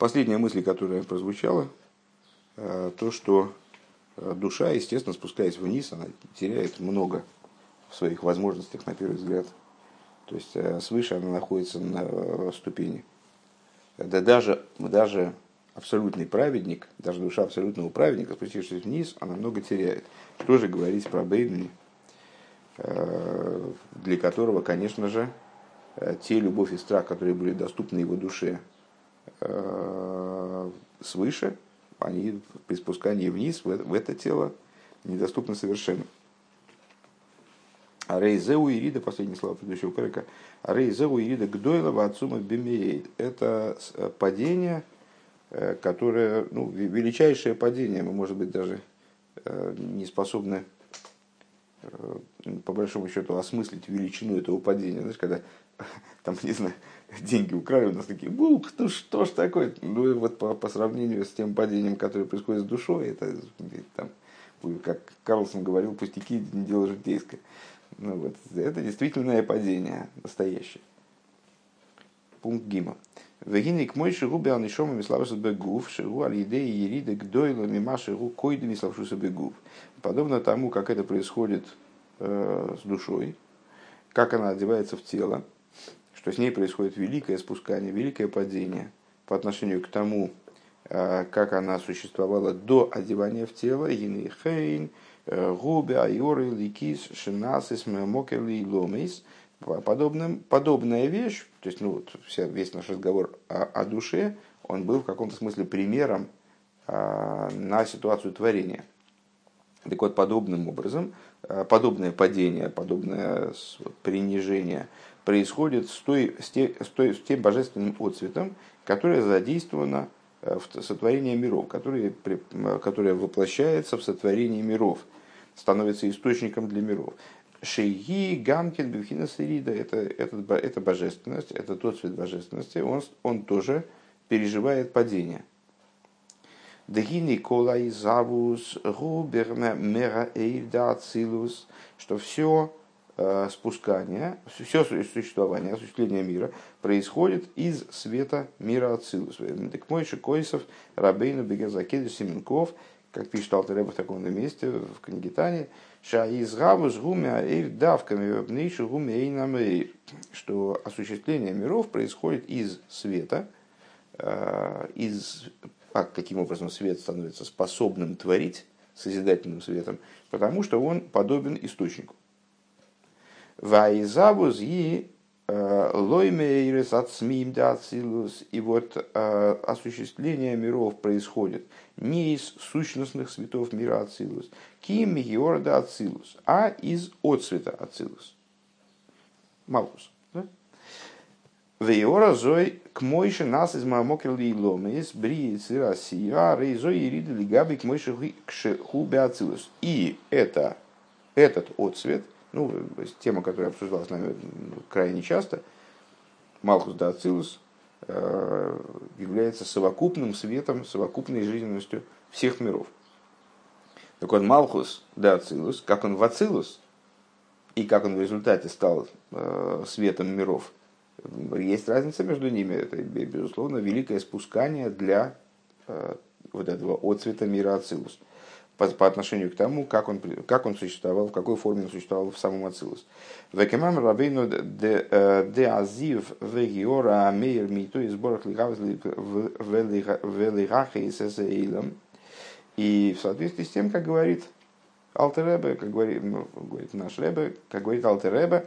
Последняя мысль, которая прозвучала, то, что душа, естественно, спускаясь вниз, она теряет много в своих возможностях, на первый взгляд. То есть свыше она находится на ступени. Да даже, даже абсолютный праведник, даже душа абсолютного праведника, спустившись вниз, она много теряет. Что же говорить про Бейдени, э, для которого, конечно же, э, те любовь и страх, которые были доступны его душе э, свыше, они при спускании вниз в это тело недоступны совершенно. Рейзеу Ирида, последние слова предыдущего перека, Рейзеу Ирида Гдойлова Ацума Бемеет. Это падение, Э, которое, ну, величайшее падение, мы, может быть, даже э, не способны э, по большому счету осмыслить величину этого падения. Знаешь, когда там, не знаю, деньги украли, у нас такие, бух, ну что ж такое? Ну, вот по, по сравнению с тем падением, которое происходит с душой, это, там, как Карлсон говорил, пустяки, не дело житейское. Ну, вот, это действительное падение, настоящее. Пункт Гима. Вегиник мой шигу бел нишома миславшус бегув, шигу аль идеи ерида гдойла мима шигу койда миславшуса бегув. Подобно тому, как это происходит э, с душой, как она одевается в тело, что с ней происходит великое спускание, великое падение по отношению к тому, э, как она существовала до одевания в тело, хейн, э, губе, айоры, ликис, шинасис, мокерли и ломейс – подобным, подобная вещь, то есть ну, вот вся, весь наш разговор о, о душе, он был в каком-то смысле примером а, на ситуацию творения. Так вот, подобным образом, подобное падение, подобное принижение происходит с, той, с, те, с, той, с тем божественным отцветом, которое задействовано а, в сотворении миров, которое, которое воплощается в сотворении миров, становится источником для миров. Шейги, Гамкин, Бифхина Сирида, это, это, это божественность, это тот цвет божественности, он, он тоже переживает падение. Дагини Колай Завус, Губерна Мера Эйда что все э, спускание, все существование, осуществление мира происходит из света мира Ацилус. Так мой Койсов, Рабейну Бегазакеду Семенков, как пишет Алтереба в таком месте в книге Тани, Шаизгавус гумя эйр давками вебнейшу гумя эйнамейр, что осуществление миров происходит из света, э, из, а каким образом свет становится способным творить, созидательным светом, потому что он подобен источнику. Ваизавус и э, лоймейрес от смим И вот э, осуществление миров происходит не из сущностных светов мира Ацилус, ким Георда Ацилус, а из отцвета Ацилус. Малкус. Веора зой к мойше нас из мамокер ли ломис бри цира сия рейзой и риды лигаби к мойше хубе ацилус. И это, этот отцвет, ну, тема, которая обсуждалась нами крайне часто, Малхус да Ацилус, Э, является совокупным светом, совокупной жизненностью всех миров. Так вот, Малхус да Ацилус, как он в Ацилус, и как он в результате стал э, светом миров, есть разница между ними. Это, безусловно, великое спускание для э, вот этого отцвета мира Ацилус по, по отношению к тому, как он, как он существовал, в какой форме он существовал в самом Ацилус. Векемам рабейну де э, азив вегиора мейр миту и сборах лихавз велихахе и сесеилам. И в соответствии с тем, как говорит Алтеребе, как говорит, ну, говорит наш Ребе, как говорит Алтеребе,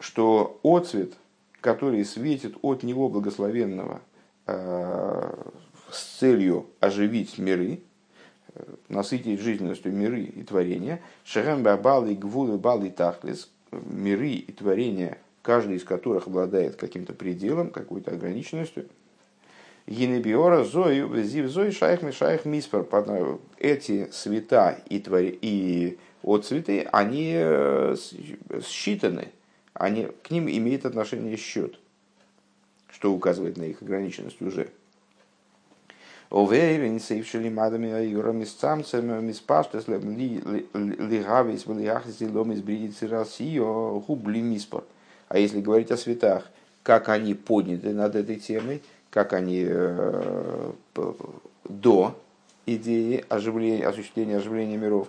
что отцвет, который светит от него благословенного э, с целью оживить миры, насытить жизненностью миры и творения, шерем бабалы гвулы балы тахлис, миры и творения, каждый из которых обладает каким-то пределом, какой-то ограниченностью, Генебиора зою, зив зой шайх шайх миспер. Эти света и, твори, и отцветы, они э, считаны, они, к ним имеет отношение счет, что указывает на их ограниченность уже. Овейрин сейвшили мадами айура мисцамцем миспаштес лигавис валиахис ломис бридицы Россию губли миспор. А если говорить о светах, как они подняты над этой темой, как они до идеи оживления, осуществления оживления миров,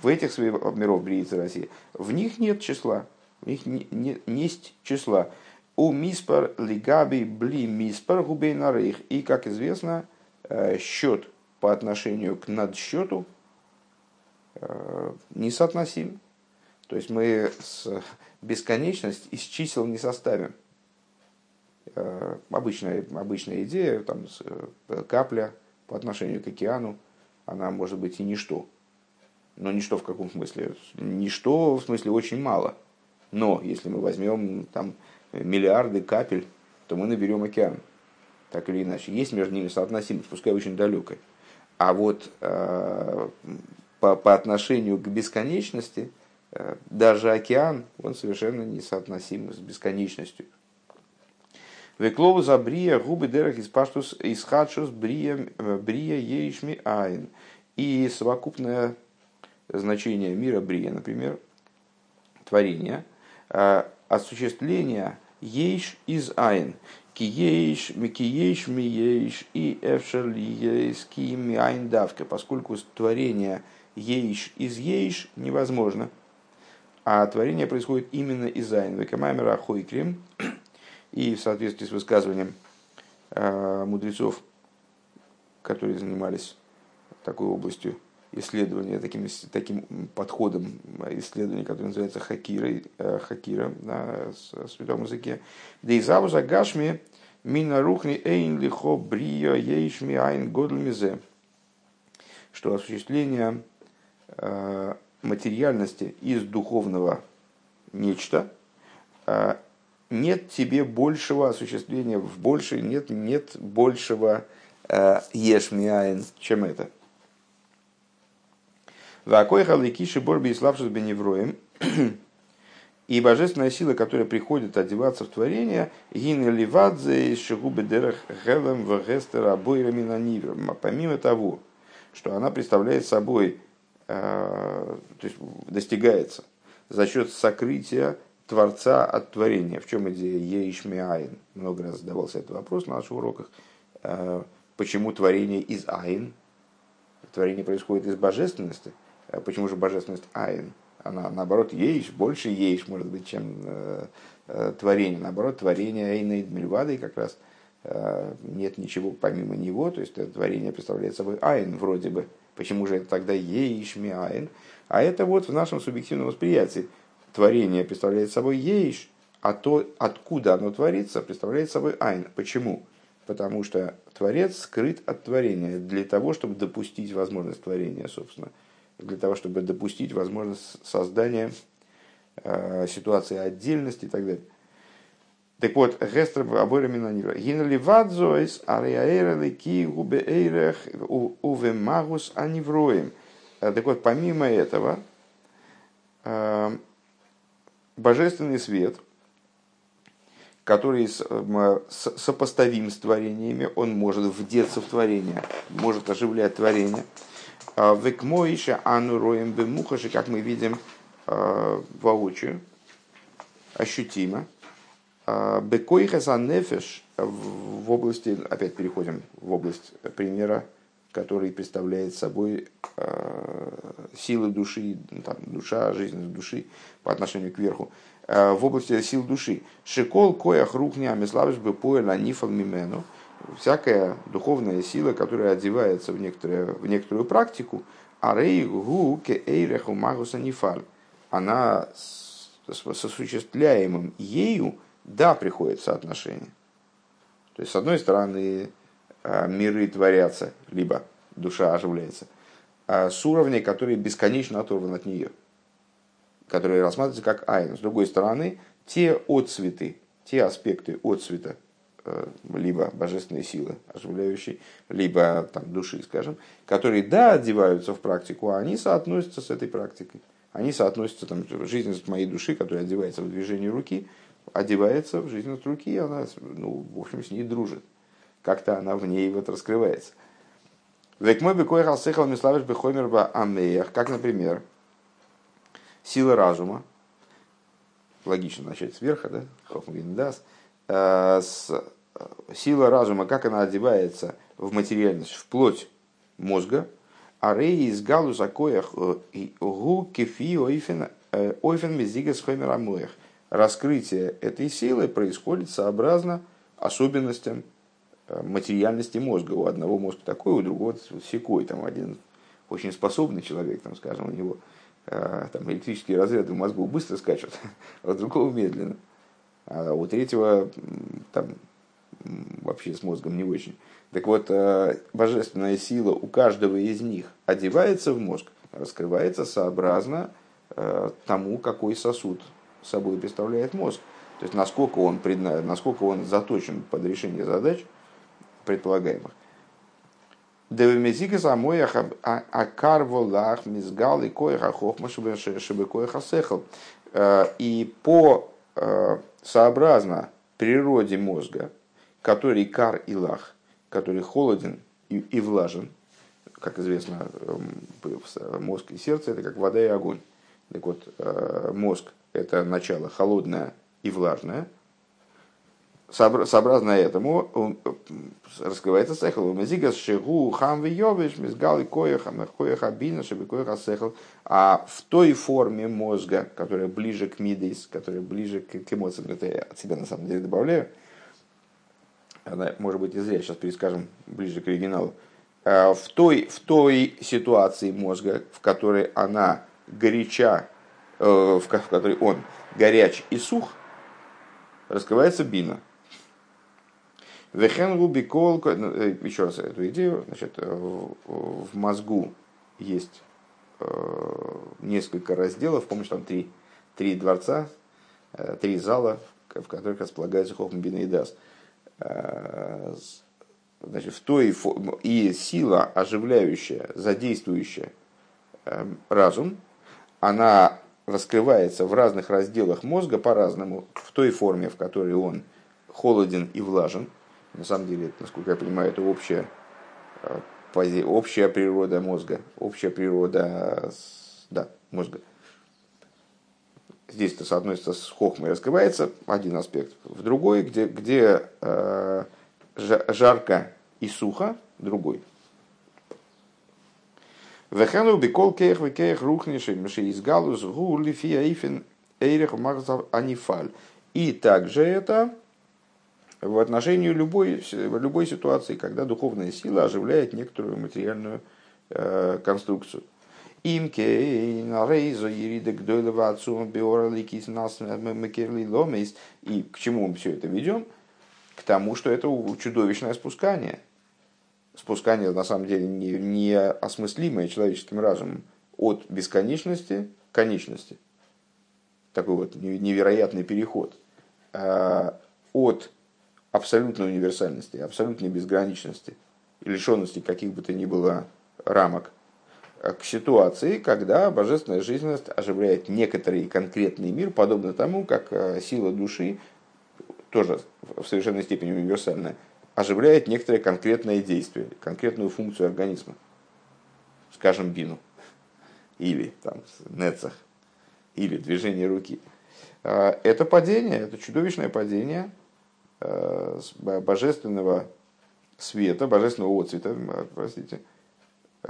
в этих миров Бриицы России, в них нет числа, в них не, не, есть числа. У миспар лигаби бли миспар губей нарейх. И, как известно, счет по отношению к надсчету э, несоотносим. То есть мы с бесконечность из чисел не составим. Э, обычная, обычная идея, там, капля по отношению к океану, она может быть и ничто. Но ничто в каком смысле? Ничто в смысле очень мало. Но если мы возьмем там миллиарды капель, то мы наберем океан. Так или иначе. Есть между ними соотносимость, пускай очень далекая. А вот э, по, по отношению к бесконечности, э, даже океан, он совершенно несоотносим с бесконечностью. Веклову за брия губы дерах из паштус из хадшус брия э, брия ейшми айн. И совокупное значение мира брия, например, творения, э, осуществление ейш из айн. Киейш, микиейш, миейш и эфшер ейш, ки ми айн давка, поскольку творение ейш из ейш невозможно. А творение происходит именно из айн. Векамамера хойкрим, и в соответствии с высказыванием э, мудрецов, которые занимались такой областью исследования, таким, таким подходом исследования, который называется хакирой, э, хакира на святом языке. Дейзаву загашми мина рухни эйн лихо брио ейшми айн годлмизе. Что осуществление э, материальности из духовного нечто нет тебе большего осуществления, в больше нет, нет большего э, ешмиаин, чем это. Вакой халикиши борби и славшус беневроем. И божественная сила, которая приходит одеваться в творение, гин ливадзе шигубе дерах хелем вегестера Помимо того, что она представляет собой, э, то есть достигается за счет сокрытия Творца от творения. В чем идея Ейшми Много раз задавался этот вопрос на наших уроках. Э, почему творение из Айн? Творение происходит из божественности. Э, почему же божественность Айн? Она, наоборот, Ейш, больше Ейш, может быть, чем э, творение. Наоборот, творение Эйна Мельвады как раз нет ничего помимо него, то есть это творение представляет собой Айн вроде бы. Почему же это тогда Ейшми Айн? А это вот в нашем субъективном восприятии – творение представляет собой ейш, а то, откуда оно творится, представляет собой айн. Почему? Потому что Творец скрыт от творения для того, чтобы допустить возможность творения, собственно. Для того, чтобы допустить возможность создания э, ситуации отдельности и так далее. Так вот, Гестер обои Минанира. Гинали вадзоис, ариаэрали ки губе эйрех уве магус анивроем. Э, так вот, помимо этого, э, божественный свет, который сопоставим с творениями, он может вдеться в творение, может оживлять творение. А Векмоиша ану роем бемухаши, как мы видим а, воочию, ощутимо. А, Бекоиха нефеш в области, опять переходим в область примера который представляет собой силы души, там, душа, жизненность души по отношению к верху, в области сил души. Шикол коях рухни амиславиш бы поэла нифал мимену. Всякая духовная сила, которая одевается в, некоторую, в некоторую практику, арей гу ке магуса нифаль. Она с, с осуществляемым ею, да, приходит соотношение. То есть, с одной стороны, а, миры творятся, либо душа оживляется, а с уровня, который бесконечно оторван от нее, который рассматривается как айн. С другой стороны, те отцветы, те аспекты отцвета, э, либо божественной силы оживляющей, либо там, души, скажем, которые, да, одеваются в практику, а они соотносятся с этой практикой. Они соотносятся, там, жизненность моей души, которая одевается в движение руки, одевается в жизненность руки, и она, ну, в общем, с ней дружит. Как-то она в ней вот раскрывается. Век мой бекой халсехал миславиш бехомер ба амеях, как, например, сила разума, логично начать сверху, да, хохмвиндас, э, сила разума, как она одевается в материальность, в плоть мозга, а рей из галуза коях гу кефи ойфен мезигас хомерамоях. Раскрытие этой силы происходит сообразно особенностям материальности мозга. У одного мозг такой, у другого секой. Там один очень способный человек, там, скажем, у него там, электрические разряды в мозгу быстро скачут, а у другого медленно. А у третьего там, вообще с мозгом не очень. Так вот, божественная сила у каждого из них одевается в мозг, раскрывается сообразно тому, какой сосуд собой представляет мозг. То есть, насколько он, предна... насколько он заточен под решение задач предполагаемых. Чтобы коеха сехал. И по сообразно природе мозга, который кар и лах, который холоден и, и влажен, как известно, мозг и сердце это как вода и огонь. Так вот, мозг это начало холодное и влажное. Сообразно этому раскрывается сехал. Мезигас шигу хам виёвиш мизгал и коеха бина шеби коеха сехал. А в той форме мозга, которая ближе к мидейс, которая ближе к эмоциям, это я от себя на самом деле добавляю, она, может быть, и зря сейчас перескажем ближе к оригиналу, в той, в той ситуации мозга, в которой она горяча, в которой он горяч и сух, раскрывается бина. Вехен рубикол, ну, э, еще раз эту идею, значит, э, в мозгу есть э, несколько разделов, помнишь, там три, три дворца, три зала, в которых располагается Хохм Бина и Дас. Значит, в той и сила, оживляющая, задействующая разум, она раскрывается в разных разделах мозга по-разному, в той форме, в которой он холоден и влажен – на самом деле, насколько я понимаю, это общая, э, общая природа мозга, общая природа да, мозга. Здесь это соотносится с хохмой раскрывается один аспект. В другой, где, где э, жарко и сухо, другой. Вехену бикол кейх векейх рухниши мши из галус гу лифия ифин эйрех магзав анифаль. И также это в отношении любой, любой ситуации, когда духовная сила оживляет некоторую материальную э, конструкцию. Имке рейзо еридек дойлова отцу биораликис нас макерли ломейс. И к чему мы все это ведем? К тому, что это чудовищное спускание. Спускание, на самом деле, не, не осмыслимое человеческим разумом от бесконечности к конечности. Такой вот невероятный переход. А, от абсолютной универсальности, абсолютной безграничности лишенности каких бы то ни было рамок к ситуации, когда божественная жизненность оживляет некоторый конкретный мир, подобно тому, как э, сила души, тоже в совершенной степени универсальная, оживляет некоторое конкретное действие, конкретную функцию организма. Скажем, бину. Или там, нецах. Или движение руки. Э, это падение, это чудовищное падение, божественного света, божественного отцвета, простите,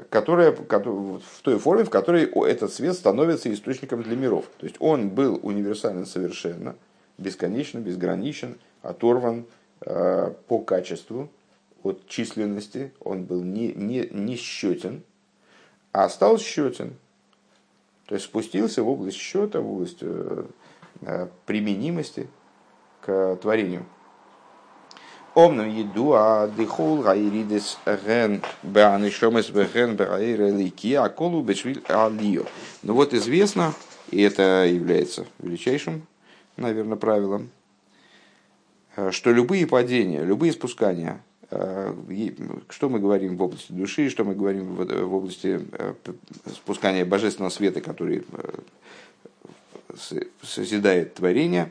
которая, в той форме, в которой этот свет становится источником для миров. То есть он был универсален совершенно, бесконечно, безграничен, оторван э, по качеству от численности, он был не, не, не счетен, а стал счетен. То есть спустился в область счета, в область э, применимости к творению. Омном еду, а дыхол гайридес ген беанишомес беген бегаирелики, а колу бешвиль алио. Ну вот известно, и это является величайшим, наверное, правилом, что любые падения, любые спускания, что мы говорим в области души, что мы говорим в области спускания божественного света, который созидает творение,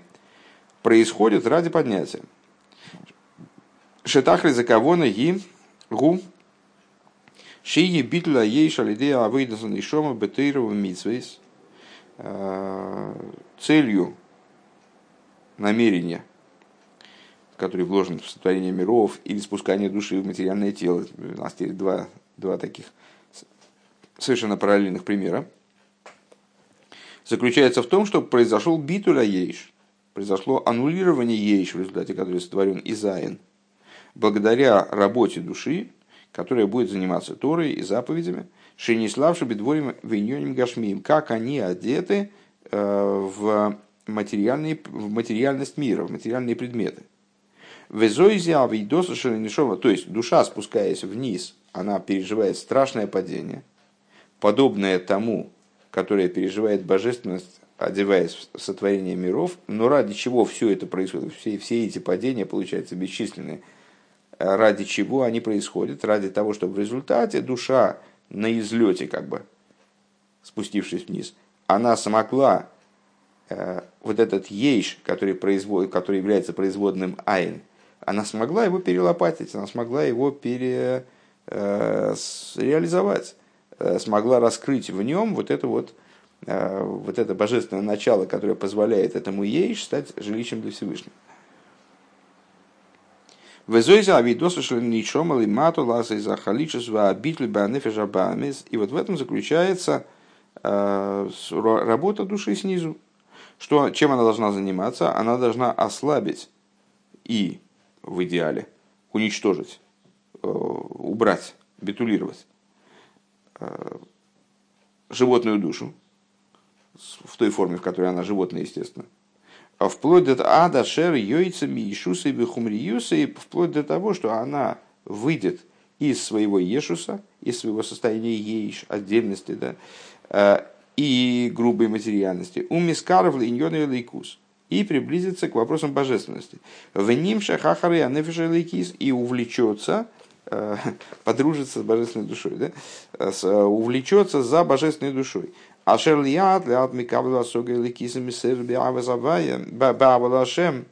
происходит ради поднятия. Шетахли за кого на ги гу Шии битла ей шалидея авейдасан и шома бетейрова митсвейс целью намерения который вложен в сотворение миров, или спускание души в материальное тело. У нас теперь два, два таких совершенно параллельных примера. Заключается в том, что произошел битуля ейш, произошло аннулирование ейш, в результате которой сотворен Изаин, благодаря работе души, которая будет заниматься Торой и заповедями, Шиниславши бедворим виньоним гашмием, как они одеты э, в, материальный, в материальность мира, в материальные предметы. То есть душа, спускаясь вниз, она переживает страшное падение, подобное тому, которое переживает божественность, одеваясь в сотворение миров, но ради чего все это происходит, все, все эти падения, получаются бесчисленные, ради чего они происходят? Ради того, чтобы в результате душа на излете, как бы, спустившись вниз, она смогла э, вот этот ейш, который, производ, который является производным айн, она смогла его перелопатить, она смогла его пере, э, реализовать, э, смогла раскрыть в нем вот это вот, э, вот это божественное начало, которое позволяет этому ейш стать жилищем для Всевышнего. Везойза авидоса шленичомал и мату ласа из ахаличества обитель банефежа бамис. И вот в этом заключается э, работа души снизу. Что, чем она должна заниматься? Она должна ослабить и, в идеале, уничтожить, э, убрать, битулировать э, животную душу в той форме, в которой она животное, естественно – вплоть до ада шер йойцами и бихумриюса, и вплоть до того, что она выйдет из своего ешуса, из своего состояния ейш, отдельности, да, э, и грубой материальности. У мискаров линьона и лейкус. И приблизится к вопросам божественности. В ним шахахары анефиша лейкис и увлечется, э, подружится с божественной душой, да? Э, увлечется за божественной душой. Ашер лиад лиад микавла сога или кисами сэр бавалашем,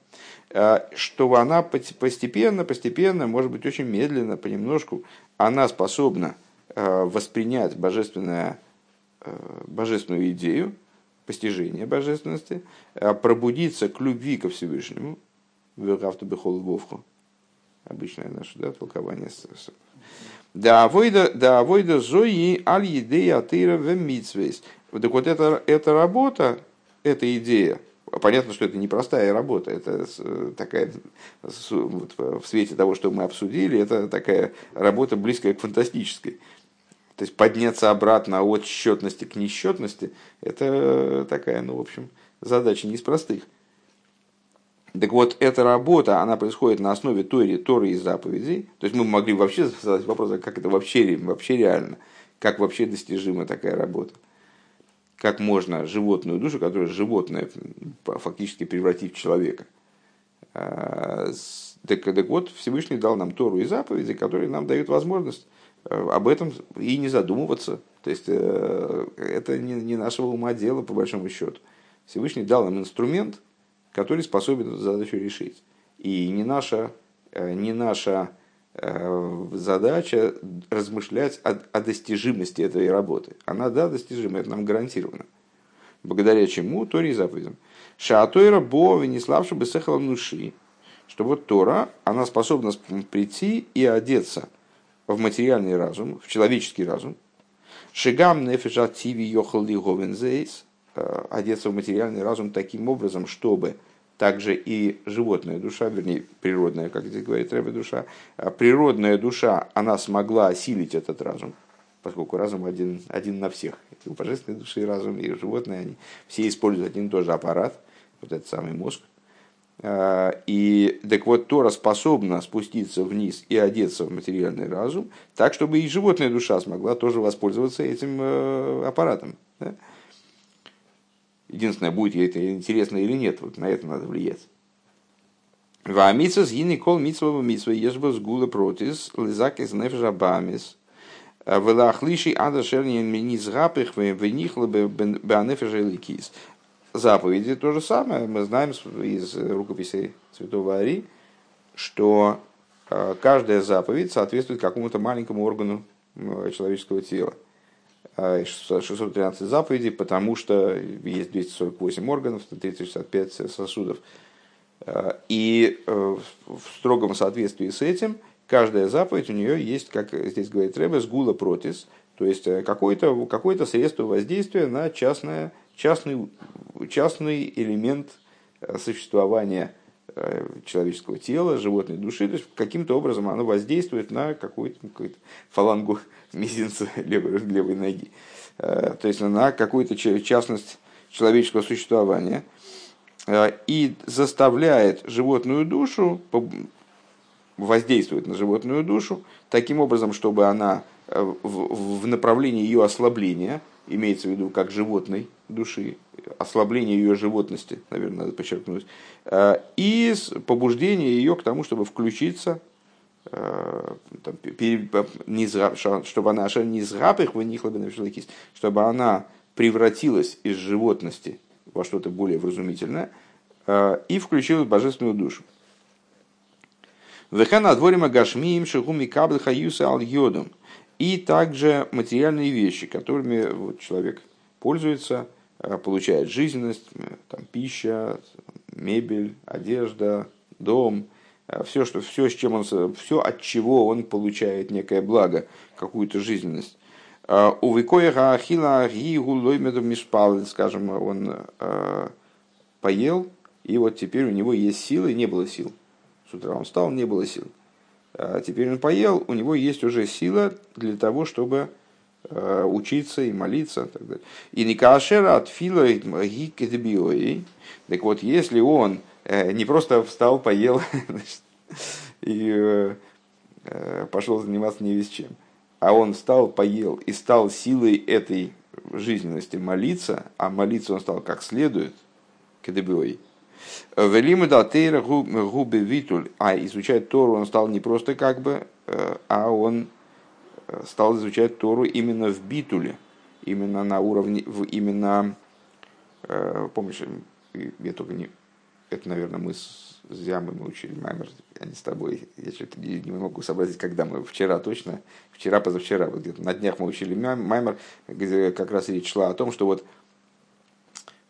что она постепенно, постепенно, может быть, очень медленно, понемножку, она способна э, воспринять божественное, э, божественную идею, постижение божественности, э, пробудиться к любви ко Всевышнему, вовху, обычное наше да, толкование да авойда, да авойда зои аль едея атыра в митсвейс. Так вот, эта, эта работа, эта идея, понятно, что это непростая работа, это такая, вот в свете того, что мы обсудили, это такая работа близкая к фантастической. То есть подняться обратно от счетности к несчетности, это такая, ну, в общем, задача не из простых. Так вот, эта работа, она происходит на основе Торы, Торы и заповедей. То есть мы могли вообще задать вопрос, а как это вообще, вообще реально, как вообще достижима такая работа как можно животную душу, которая животное, фактически превратить в человека. А, так, так вот, Всевышний дал нам Тору и заповеди, которые нам дают возможность э, об этом и не задумываться. То есть э, это не, не нашего ума дело, по большому счету. Всевышний дал нам инструмент, который способен эту задачу решить. И не наша, э, не наша задача размышлять о, о достижимости этой работы. Она, да, достижима, это нам гарантировано. Благодаря чему? Торе и заповедям. Шаатойра бо венеславши бы сехала нуши. Что вот Тора, она способна прийти и одеться в материальный разум, в человеческий разум. Шигам нефеша тиви йохал э, одеться в материальный разум таким образом, чтобы также и животная душа, вернее, природная, как здесь говорит Рэбе, душа, а природная душа, она смогла осилить этот разум, поскольку разум один, один на всех. И у божественной души разум, и животные, они все используют один и тот же аппарат, вот этот самый мозг. А, и так вот, Тора способна спуститься вниз и одеться в материальный разум, так, чтобы и животная душа смогла тоже воспользоваться этим э, аппаратом. Да? Единственное, будет ей это интересно или нет, вот на это надо влиять. Вамица с гини кол митсва митсва ешба с гула протис лизак из нефжа бамис. Велахлиши ада шерни мини згапых венихла беанефежа ликис. Заповеди то же самое. Мы знаем из рукописи Святого Ари, что э, каждая заповедь соответствует какому-то маленькому органу э, человеческого тела. 613 заповедей, потому что есть 248 органов, 365 сосудов. И в строгом соответствии с этим каждая заповедь у нее есть, как здесь говорит Ребе, сгула протис, то есть какое-то какое средство воздействия на частное, частный, частный элемент существования человеческого тела, животной души, то есть каким-то образом оно воздействует на какую-то, какую фалангу мизинца левой, левой ноги. То есть на какую-то частность человеческого существования и заставляет животную душу, воздействует на животную душу таким образом, чтобы она в направлении ее ослабления, имеется в виду как животной души, ослабление ее животности, наверное, надо подчеркнуть, э, и побуждение ее к тому, чтобы включиться, э, чтобы она не зрапых выникла бы на чтобы она превратилась из животности во что-то более вразумительное э, и включилась в божественную душу. Вехана дворима гашмиим шигуми кабл хаюса ал йодом. И также материальные вещи, которыми вот человек пользуется, Э, получает жизненность, э, там, пища, мебель, одежда, дом, все, э, что, все, с чем он, все, от чего он получает некое благо, какую-то жизненность. У Викоя Ахила Гигулоймедов Мишпал, скажем, он поел, и вот теперь у него есть силы, не было сил. С утра он встал, не было сил. А теперь он поел, у него есть уже сила для того, чтобы Э, учиться и молиться. И, так далее. и Никашера от Фила Гикедбиои. Так вот, если он э, не просто встал, поел значит, и э, пошел заниматься не весь чем, а он встал, поел и стал силой этой жизненности молиться, а молиться он стал как следует, витуль, а изучать Тору он стал не просто как бы, а он стал изучать Тору именно в битуле, именно на уровне, в, именно, э, помнишь, я только не, это, наверное, мы с Зямой мы учили Маймер, а не с тобой. Я что-то не, не могу сообразить, когда мы, вчера точно, вчера, позавчера, вот где-то на днях мы учили Маймер, где как раз речь шла о том, что вот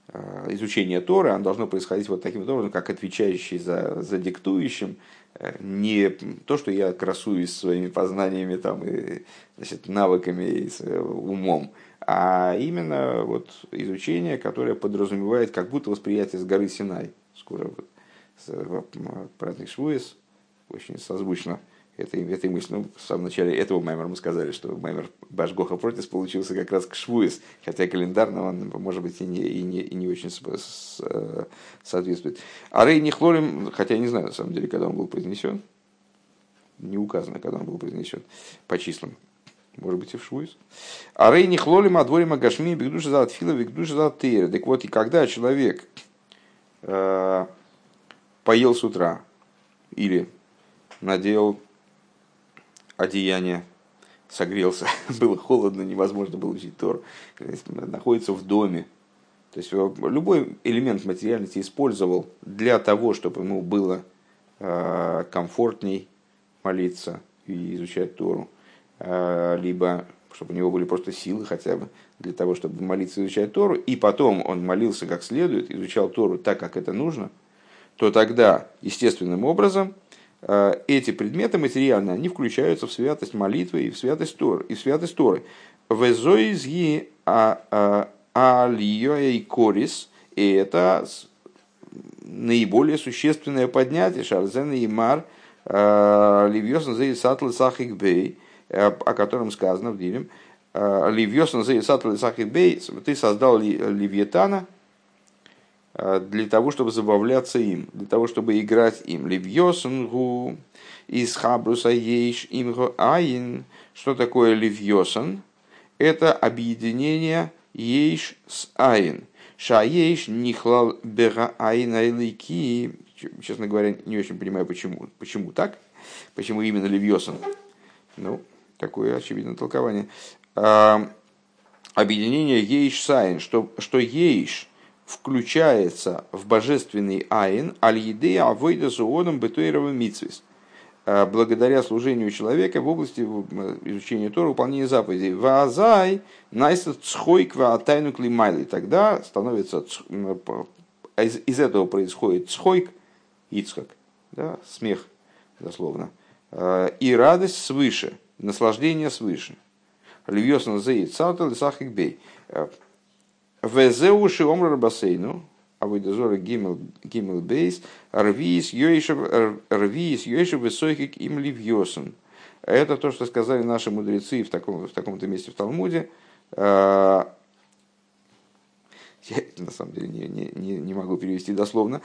э, изучение Торы, оно должно происходить вот таким образом, как отвечающий за, за диктующим, не то, что я красуюсь своими познаниями там, и значит, навыками и э, умом, а именно вот изучение, которое подразумевает как будто восприятие с горы Синай. Скоро вот, праздник Швуес, очень созвучно этой, этой мысли. Ну, в самом начале этого маймера мы сказали, что маймер Башгоха Протис получился как раз к Швуес, хотя календарно он, может быть, и не, и не, и не очень э, соответствует. А Рей хлорим, хотя я не знаю, на самом деле, когда он был произнесен, не указано, когда он был произнесен по числам. Может быть, и в Швуис. А Рей не хлолим, а дворим агашми, бигдуша за отфила, бигдуша за тейр. Так вот, и когда человек э, поел с утра или надел одеяние, согрелся, было холодно, невозможно было учить Тор, находится в доме. То есть э, любой элемент материальности использовал для того, чтобы ему было э, комфортней молиться и изучать Тору, э, либо чтобы у него были просто силы хотя бы для того, чтобы молиться и изучать Тору, и потом он молился как следует, изучал Тору так, как это нужно, то тогда естественным образом – эти предметы материальные, они включаются в святость молитвы и в святость Торы. И в святость Торы. Везоизги а, а, алиёй корис, и это наиболее существенное поднятие Шарзена и Мар э, Ливьосен Зей Сатлы Сахик Бей, э, о котором сказано в Дилем, Ливьосен Зей Сатлы Сахик Бей, ты создал Ливьетана, Э, для того, чтобы забавляться им, для того, чтобы играть им. Ливьосангу из хабруса ейш имго айн. Что такое ливьосан? Это объединение ейш с айн. Шаейш нихлал бера айн айлики. Честно говоря, не очень понимаю, почему. Почему так? Почему именно ливьосан? Ну, такое очевидное толкование. А, объединение ейш айн. Что, что ейш – включается в божественный айн аль-еды авойда суоном бетуэровым митсвис э, благодаря служению человека в области изучения Тора, выполнения заповедей. Вазай найса цхойк тайну климайли. Тогда становится из, из этого происходит цхойк, Ицхак, да, смех, дословно, и радость свыше, наслаждение свыше. Львьосна заит салтал сахик бей. Везеуши омра бассейну, а вы дозоры гимел бейс, рвиис йойшев высокик им ливьосен. Это то, что сказали наши мудрецы в таком в таком-то месте в Талмуде. Я на самом деле не, не, не, могу перевести дословно.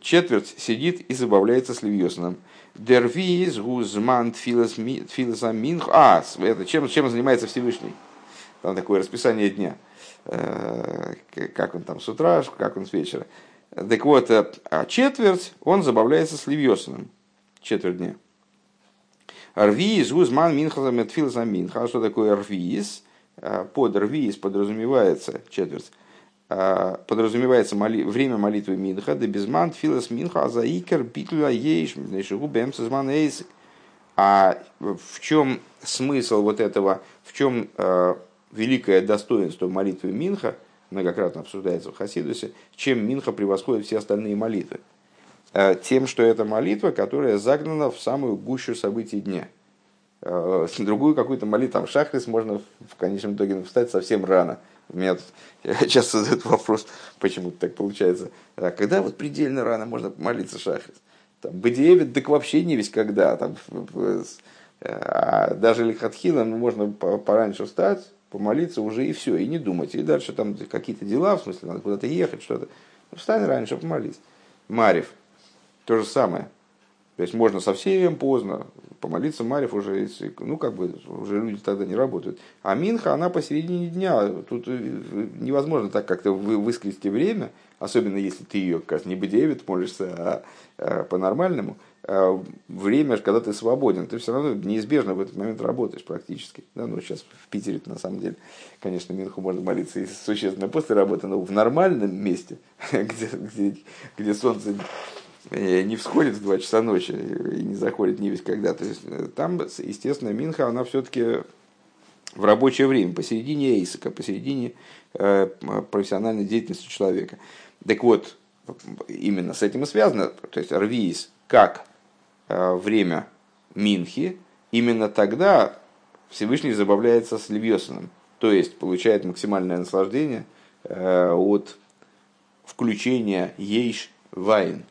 Четверть сидит и забавляется с Левьосоном. Дервиз гузман тфиласаминх. А, это чем, чем занимается Всевышний? Там такое расписание дня. Э, как он там с утра, как он с вечера. Так вот, э, а четверть он забавляется с Левьосоном. Четверть дня. Рвиз гузман минха заметфиласа минха. А что такое рвиз? Э, под рвиз подразумевается четверть подразумевается моли, время молитвы Минха, да безман филос Минха, а за икер битля бемсазман эйсик. А в чем смысл вот этого, в чем великое достоинство молитвы Минха, многократно обсуждается в Хасидусе, чем Минха превосходит все остальные молитвы. Э, тем, что это молитва, которая загнана в самую гущу событий дня. Э, другую какую-то молитву, там шахрис можно в конечном итоге встать совсем рано. У меня тут часто задают вопрос, почему так получается. А когда вот предельно рано можно молиться шахрис? Там, Бадиевит, так вообще не весь когда. Там, э, а даже Лихатхила ну, можно пораньше встать, помолиться уже и все, и не думать. И дальше там какие-то дела, в смысле, надо куда-то ехать, что-то. Ну, встань раньше, помолись. Марев, то же самое. То есть можно совсем поздно помолиться Марев уже, ну как бы уже люди тогда не работают. А Минха, она посередине дня. Тут э, невозможно так как-то выскрести время, особенно если ты ее как не Бедевит молишься, а, а по-нормальному. Э, время, когда ты свободен, ты все равно неизбежно в этот момент работаешь практически. Да, ну, сейчас в Питере на самом деле, конечно, Минху можно молиться и существенно после работы, но в нормальном месте, где, где, где солнце э, не всходит в 2 часа ночи и не заходит не весь когда. То есть э, там, естественно, Минха, она все-таки в рабочее время, посередине эйсака, посередине э, профессиональной деятельности человека. Так вот, именно с этим и связано, то есть рвиис, как время Минхи, именно тогда Всевышний забавляется с Левьосаном, то есть получает максимальное наслаждение э, от включения ейш вайн.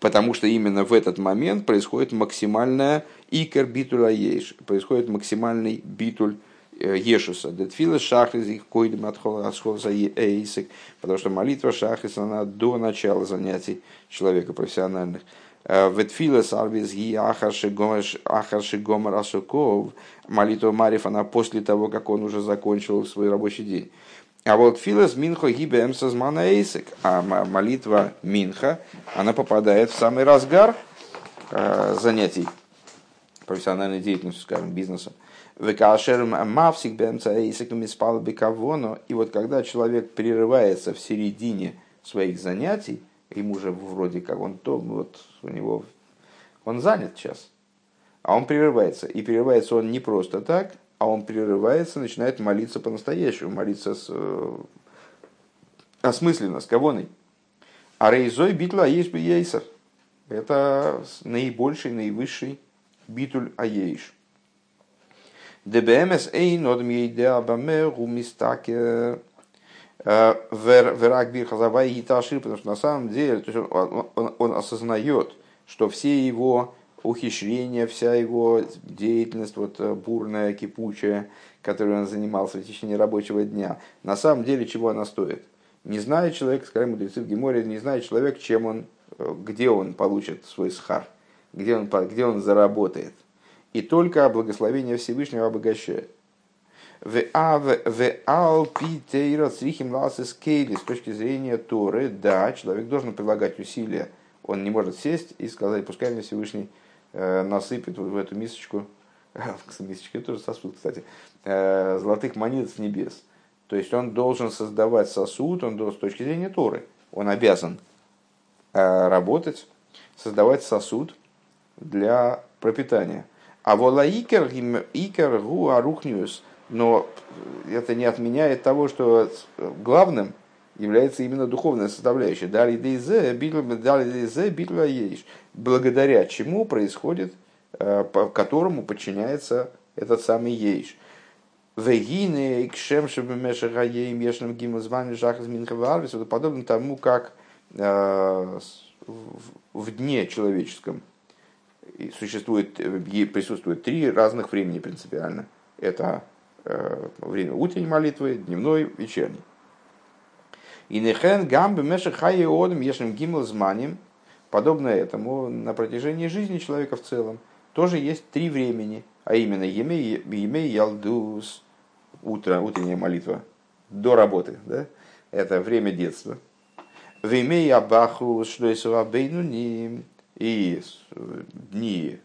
Потому что именно в этот момент происходит максимальная икер битуля ейш, происходит максимальный битуль э, Ешуса. Детфила шахрис их койдем отхолса эйсик, потому что молитва шахрис, она до начала занятий человека профессиональных. Ветфилес арбиз ги ахарши гомер асуков. Молитва Мариф, она после того, как он уже закончил свой рабочий день. А вот филес минхо гибем сазмана эйсик. А молитва минха, она попадает в самый разгар э, занятий профессиональной деятельностью, скажем, бизнесом. мавсик бемца эйсик миспал бекавоно. И вот когда человек прерывается в середине своих занятий, ему же вроде как он то, вот у него, он занят сейчас, а он прерывается. И прерывается он не просто так, а он прерывается, начинает молиться по-настоящему, молиться с, э, осмысленно, с кавоной. А рейзой битла есть ейсер. Это наибольший, наивысший битуль аейш. ДБМС эй нодм ейдеа баме гумистаке Верак Бирхазавай Гиташир, потому что на самом деле то есть он, он, он осознает, что все его ухищрения, вся его деятельность, вот э, бурная, кипучая, которой он занимался в течение рабочего дня, на самом деле чего она стоит? Не знает человек, скажем, мудрецы в Геморе, не знает человек, чем он, э, где он получит свой схар, где он, где он заработает. И только благословение Всевышнего обогащает. С точки зрения Торы, да, человек должен прилагать усилия. Он не может сесть и сказать, пускай мне Всевышний э, насыпет в эту мисочку, мисочка тоже сосуд, кстати, э, золотых монет с небес. То есть он должен создавать сосуд, он должен, с точки зрения Торы, он обязан э, работать, создавать сосуд для пропитания. А вола икер, икер гу арухниус – но это не отменяет того, что главным является именно духовная составляющая. Дали дейзе, битва ейш. Благодаря чему происходит, э, по которому подчиняется этот самый ейш. Вегины, кшем, чтобы мешагаей, мешным гимл званием жахас подобно тому, как э, в дне человеческом существует, присутствует три разных времени принципиально. Это время утренней молитвы, дневной, вечерней. И нехен гамбе меша хай одам ешем гимл зманим, подобно этому на протяжении жизни человека в целом, тоже есть три времени, а именно еме ялдус, утро, утренняя молитва, до работы, да? это время детства. Веме абаху шлейсуабейну ним, и дни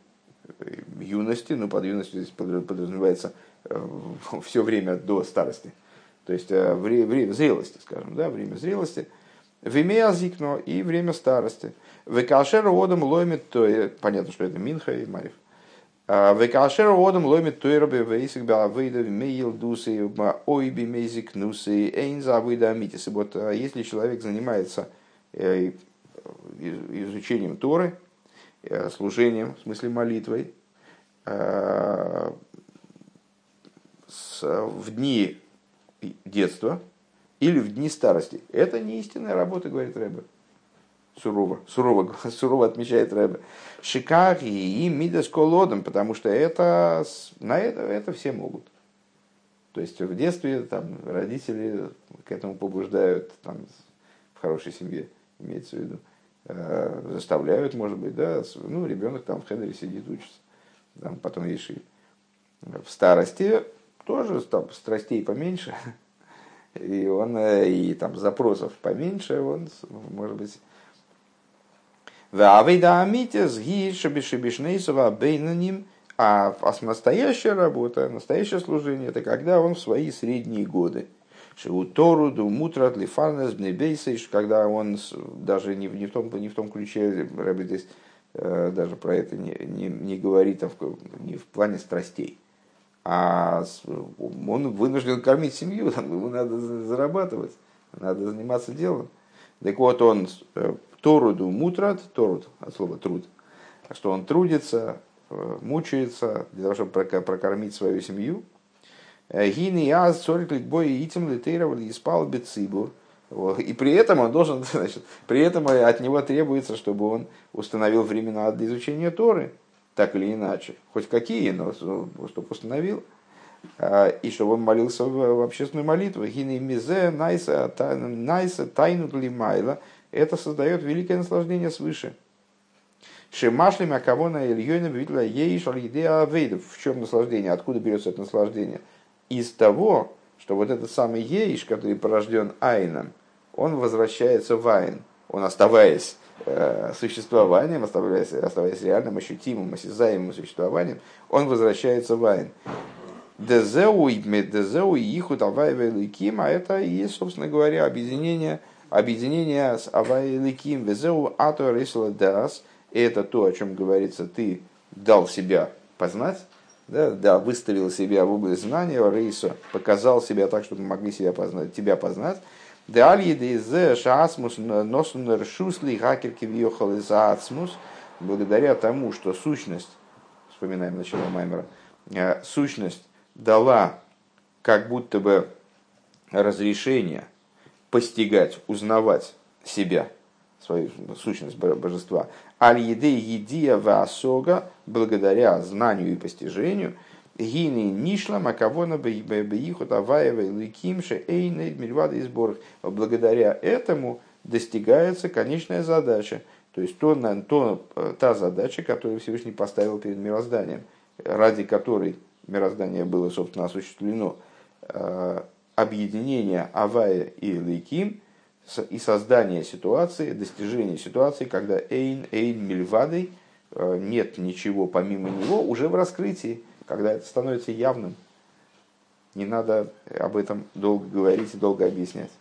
юности, ну под юностью здесь подразумевается э, все время до старости – то есть э, время, зрелости, скажем, да, время зрелости, время азикно и время старости. Векашер одам ломит, то понятно, что это Минха и Марив. А, Векашер одам ломит тойрабе вейсик баавейда мейл дусы ойби мейзик нусы эйн завыда амитис. Вот э, если человек занимается э, изучением Торы, служением, в смысле молитвой, в дни детства или в дни старости. Это не истинная работа, говорит Рэбе. Сурово, сурово, сурово отмечает Рэбе. Шикар и мидас колодом, потому что это, на это, это все могут. То есть в детстве там, родители к этому побуждают там, в хорошей семье, имеется в виду. Э, заставляют, может быть, да, ну, ребенок там в хедере сидит, учится, там потом еши. В старости тоже там страстей поменьше, и он э, и там запросов поменьше, он может быть. Бейнаним, а настоящая работа, настоящее служение, это когда он в свои средние годы. Шиутору, Думутрат, Лифарнес, Бнебейсейш, когда он даже не, не, в том, не в том ключе, Рэбби здесь э, даже про это не, не, не говорит, а в, не в плане страстей а он вынужден кормить семью, ему надо зарабатывать, надо заниматься делом. Так вот, он э, торуду мутрат, торуд от слова труд, что он трудится, э, мучается для того, чтобы прокормить свою семью. Э, Гини аз цорик бой итим литейровали и спал бецибу. И при этом он должен, значит, при этом от него требуется, чтобы он установил времена для изучения Торы так или иначе, хоть какие, но чтобы установил, а, и чтобы он молился в общественную молитву. Гины мизе найса найса тайну лимайла. Это создает великое наслаждение свыше. Шемашли Макавона Ильёна видела ей шалидея авейдов. В чем наслаждение? Откуда берется это наслаждение? Из того, что вот этот самый ейш, который порожден айном, он возвращается в айн. Он, оставаясь существованием, оставаясь, оставаясь реальным, ощутимым, осязаемым существованием, он возвращается в Айн. Дезеу иху Ликим, а это и есть, собственно говоря, объединение, объединение с Авай Ликим. Везеу ато рисла дас, это то, о чем говорится, ты дал себя познать, да, да, выставил себя в область знания, рейсу, показал себя так, чтобы могли себя познать, тебя познать. Благодаря тому, что сущность, вспоминаем начало Маймера, сущность дала как будто бы разрешение постигать, узнавать себя, свою сущность божества. Аль-еды едия ваасога, благодаря знанию и постижению – Гини нишла макавона бейхут аваева ликимше эйней мильвада и сборах. Благодаря этому достигается конечная задача. То есть то, то, та задача, которую Всевышний поставил перед мирозданием, ради которой мироздание было, собственно, осуществлено, э, объединение Авая и Лейким и создание ситуации, достижение ситуации, когда Эйн, Эйн Мильвадой, э, нет ничего помимо него, уже в раскрытии когда это становится явным, не надо об этом долго говорить и долго объяснять.